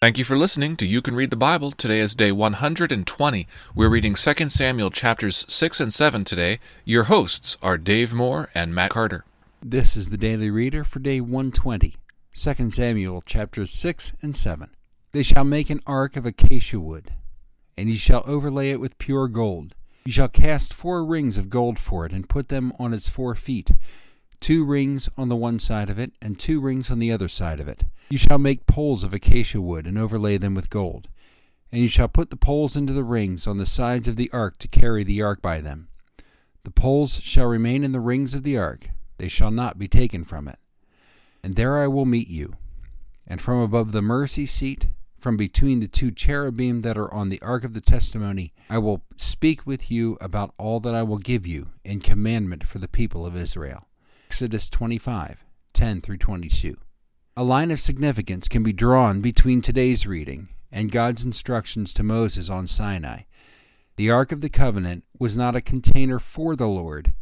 Thank you for listening to You Can Read the Bible. Today is day 120. We're reading 2 Samuel chapters 6 and 7 today. Your hosts are Dave Moore and Matt Carter. This is the Daily Reader for day 120, 2 Samuel chapters 6 and 7. They shall make an ark of acacia wood, and ye shall overlay it with pure gold. You shall cast four rings of gold for it, and put them on its four feet two rings on the one side of it, and two rings on the other side of it. You shall make poles of acacia wood, and overlay them with gold. And you shall put the poles into the rings on the sides of the ark to carry the ark by them. The poles shall remain in the rings of the ark, they shall not be taken from it. And there I will meet you. And from above the mercy seat, from between the two cherubim that are on the ark of the testimony, I will speak with you about all that I will give you in commandment for the people of Israel. Exodus 25 10 through 22. A line of significance can be drawn between today's reading and God's instructions to Moses on Sinai. The Ark of the Covenant was not a container for the Lord,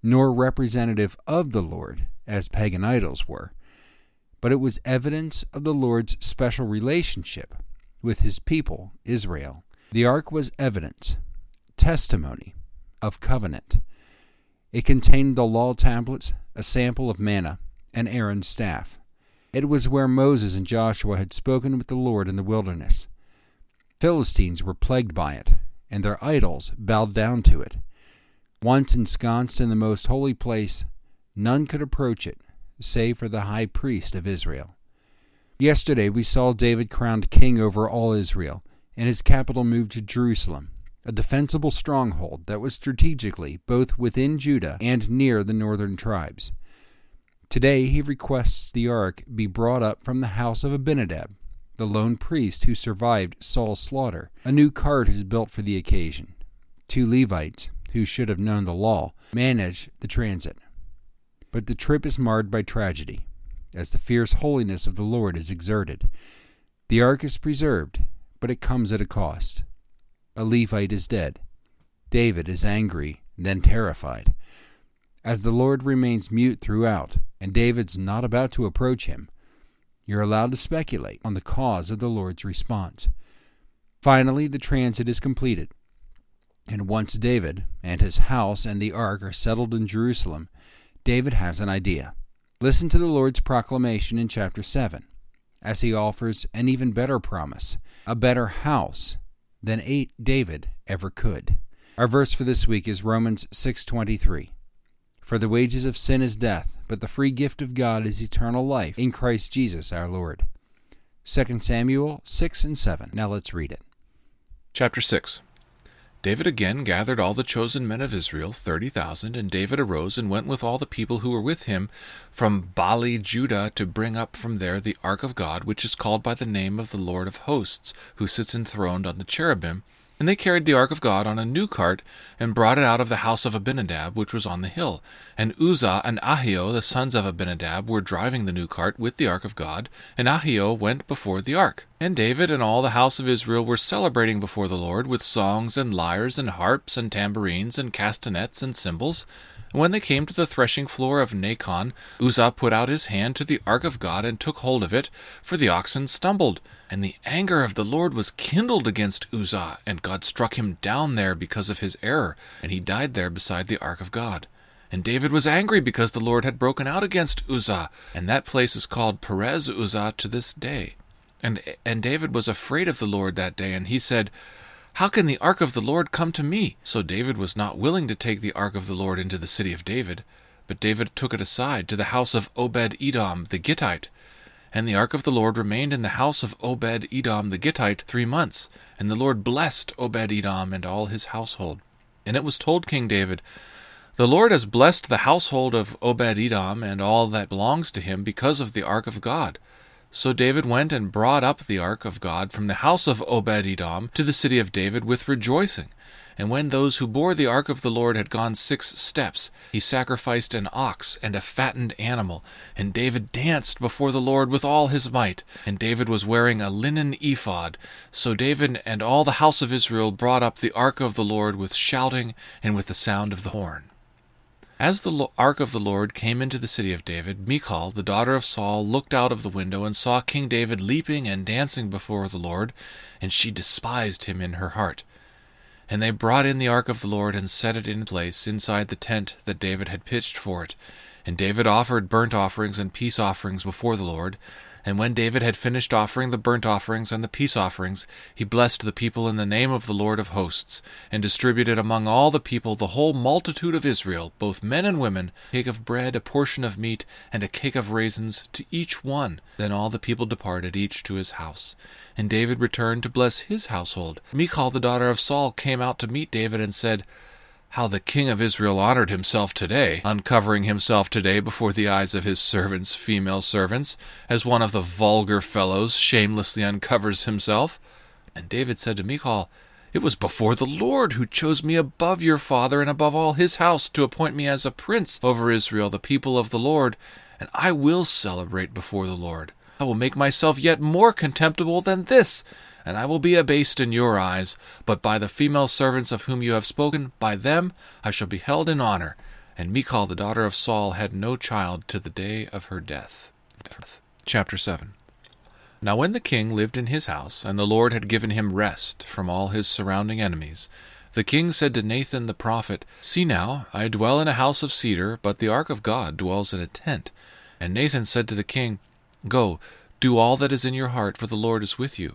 nor representative of the Lord, as pagan idols were, but it was evidence of the Lord's special relationship with his people, Israel. The Ark was evidence, testimony of covenant. It contained the law tablets, a sample of manna, and Aaron's staff. It was where Moses and Joshua had spoken with the Lord in the wilderness. Philistines were plagued by it, and their idols bowed down to it. Once ensconced in the most holy place, none could approach it, save for the high priest of Israel. Yesterday we saw David crowned king over all Israel, and his capital moved to Jerusalem a defensible stronghold that was strategically both within Judah and near the northern tribes. Today he requests the ark be brought up from the house of Abinadab, the lone priest who survived Saul's slaughter. A new cart is built for the occasion. Two Levites, who should have known the law, manage the transit. But the trip is marred by tragedy, as the fierce holiness of the Lord is exerted. The ark is preserved, but it comes at a cost a Levite is dead. David is angry, then terrified. As the Lord remains mute throughout, and David's not about to approach him, you're allowed to speculate on the cause of the Lord's response. Finally, the transit is completed. And once David and his house and the ark are settled in Jerusalem, David has an idea. Listen to the Lord's proclamation in chapter 7, as he offers an even better promise a better house than eight David ever could. Our verse for this week is Romans 6:23. For the wages of sin is death, but the free gift of God is eternal life in Christ Jesus our Lord. 2 Samuel 6 and 7. Now let's read it. Chapter 6 David again gathered all the chosen men of Israel, thirty thousand, and David arose and went with all the people who were with him from Baale Judah to bring up from there the ark of God, which is called by the name of the Lord of hosts, who sits enthroned on the cherubim, and they carried the ark of God on a new cart, and brought it out of the house of Abinadab, which was on the hill. And Uzzah and Ahio, the sons of Abinadab, were driving the new cart with the ark of God, and Ahio went before the ark. And David and all the house of Israel were celebrating before the Lord with songs and lyres and harps and tambourines and castanets and cymbals. When they came to the threshing floor of Nacon, Uzzah put out his hand to the ark of God and took hold of it, for the oxen stumbled. And the anger of the Lord was kindled against Uzzah, and God struck him down there because of his error, and he died there beside the ark of God. And David was angry because the Lord had broken out against Uzzah, and that place is called Perez Uzzah to this day. And, and David was afraid of the Lord that day, and he said, How can the ark of the Lord come to me? So David was not willing to take the ark of the Lord into the city of David, but David took it aside to the house of Obed Edom the Gittite. And the ark of the Lord remained in the house of Obed Edom the Gittite three months. And the Lord blessed Obed Edom and all his household. And it was told King David, The Lord has blessed the household of Obed Edom and all that belongs to him because of the ark of God. So David went and brought up the ark of God from the house of Obed Edom to the city of David with rejoicing. And when those who bore the ark of the Lord had gone six steps, he sacrificed an ox and a fattened animal. And David danced before the Lord with all his might. And David was wearing a linen ephod. So David and all the house of Israel brought up the ark of the Lord with shouting and with the sound of the horn. As the ark of the Lord came into the city of David, Michal, the daughter of Saul, looked out of the window and saw King David leaping and dancing before the Lord, and she despised him in her heart. And they brought in the ark of the Lord and set it in place inside the tent that David had pitched for it. And David offered burnt offerings and peace offerings before the Lord, and when David had finished offering the burnt offerings and the peace offerings, he blessed the people in the name of the Lord of hosts, and distributed among all the people, the whole multitude of Israel, both men and women, a cake of bread, a portion of meat, and a cake of raisins, to each one. Then all the people departed, each to his house. And David returned to bless his household. Michal the daughter of Saul came out to meet David and said, how the king of Israel honored himself today, uncovering himself today before the eyes of his servants, female servants, as one of the vulgar fellows shamelessly uncovers himself. And David said to Michal, It was before the Lord who chose me above your father and above all his house to appoint me as a prince over Israel, the people of the Lord, and I will celebrate before the Lord. I will make myself yet more contemptible than this, and I will be abased in your eyes. But by the female servants of whom you have spoken, by them I shall be held in honor. And Michal, the daughter of Saul, had no child to the day of her death. Chapter 7 Now when the king lived in his house, and the Lord had given him rest from all his surrounding enemies, the king said to Nathan the prophet, See now, I dwell in a house of cedar, but the ark of God dwells in a tent. And Nathan said to the king, Go, do all that is in your heart, for the Lord is with you.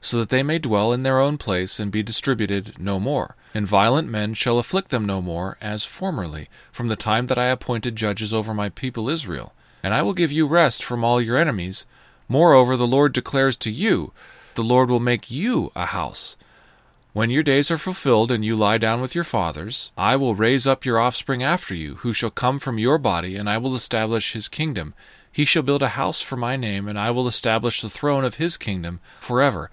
so that they may dwell in their own place and be distributed no more. And violent men shall afflict them no more, as formerly, from the time that I appointed judges over my people Israel. And I will give you rest from all your enemies. Moreover, the Lord declares to you, The Lord will make you a house. When your days are fulfilled, and you lie down with your fathers, I will raise up your offspring after you, who shall come from your body, and I will establish his kingdom. He shall build a house for my name, and I will establish the throne of his kingdom forever.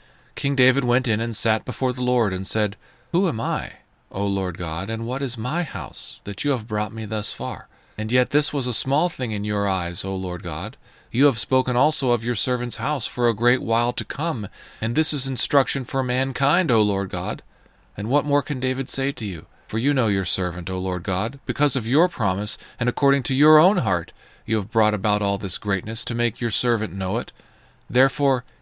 King David went in and sat before the Lord, and said, Who am I, O Lord God, and what is my house, that you have brought me thus far? And yet this was a small thing in your eyes, O Lord God. You have spoken also of your servant's house for a great while to come, and this is instruction for mankind, O Lord God. And what more can David say to you? For you know your servant, O Lord God, because of your promise, and according to your own heart, you have brought about all this greatness to make your servant know it. Therefore,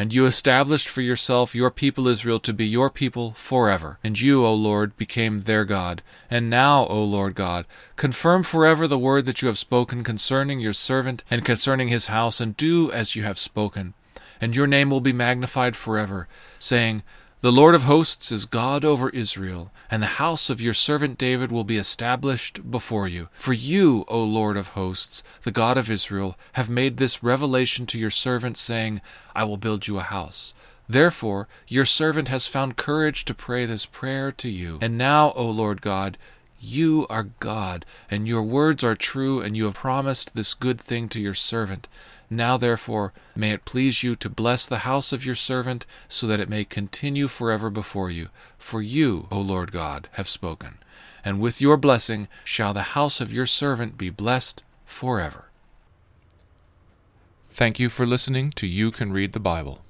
And you established for yourself your people Israel to be your people forever. And you, O Lord, became their God. And now, O Lord God, confirm forever the word that you have spoken concerning your servant and concerning his house, and do as you have spoken. And your name will be magnified forever, saying, the Lord of hosts is God over Israel, and the house of your servant David will be established before you. For you, O Lord of hosts, the God of Israel, have made this revelation to your servant, saying, I will build you a house. Therefore, your servant has found courage to pray this prayer to you. And now, O Lord God, You are God, and your words are true, and you have promised this good thing to your servant. Now, therefore, may it please you to bless the house of your servant, so that it may continue forever before you. For you, O Lord God, have spoken, and with your blessing shall the house of your servant be blessed forever. Thank you for listening to You Can Read the Bible.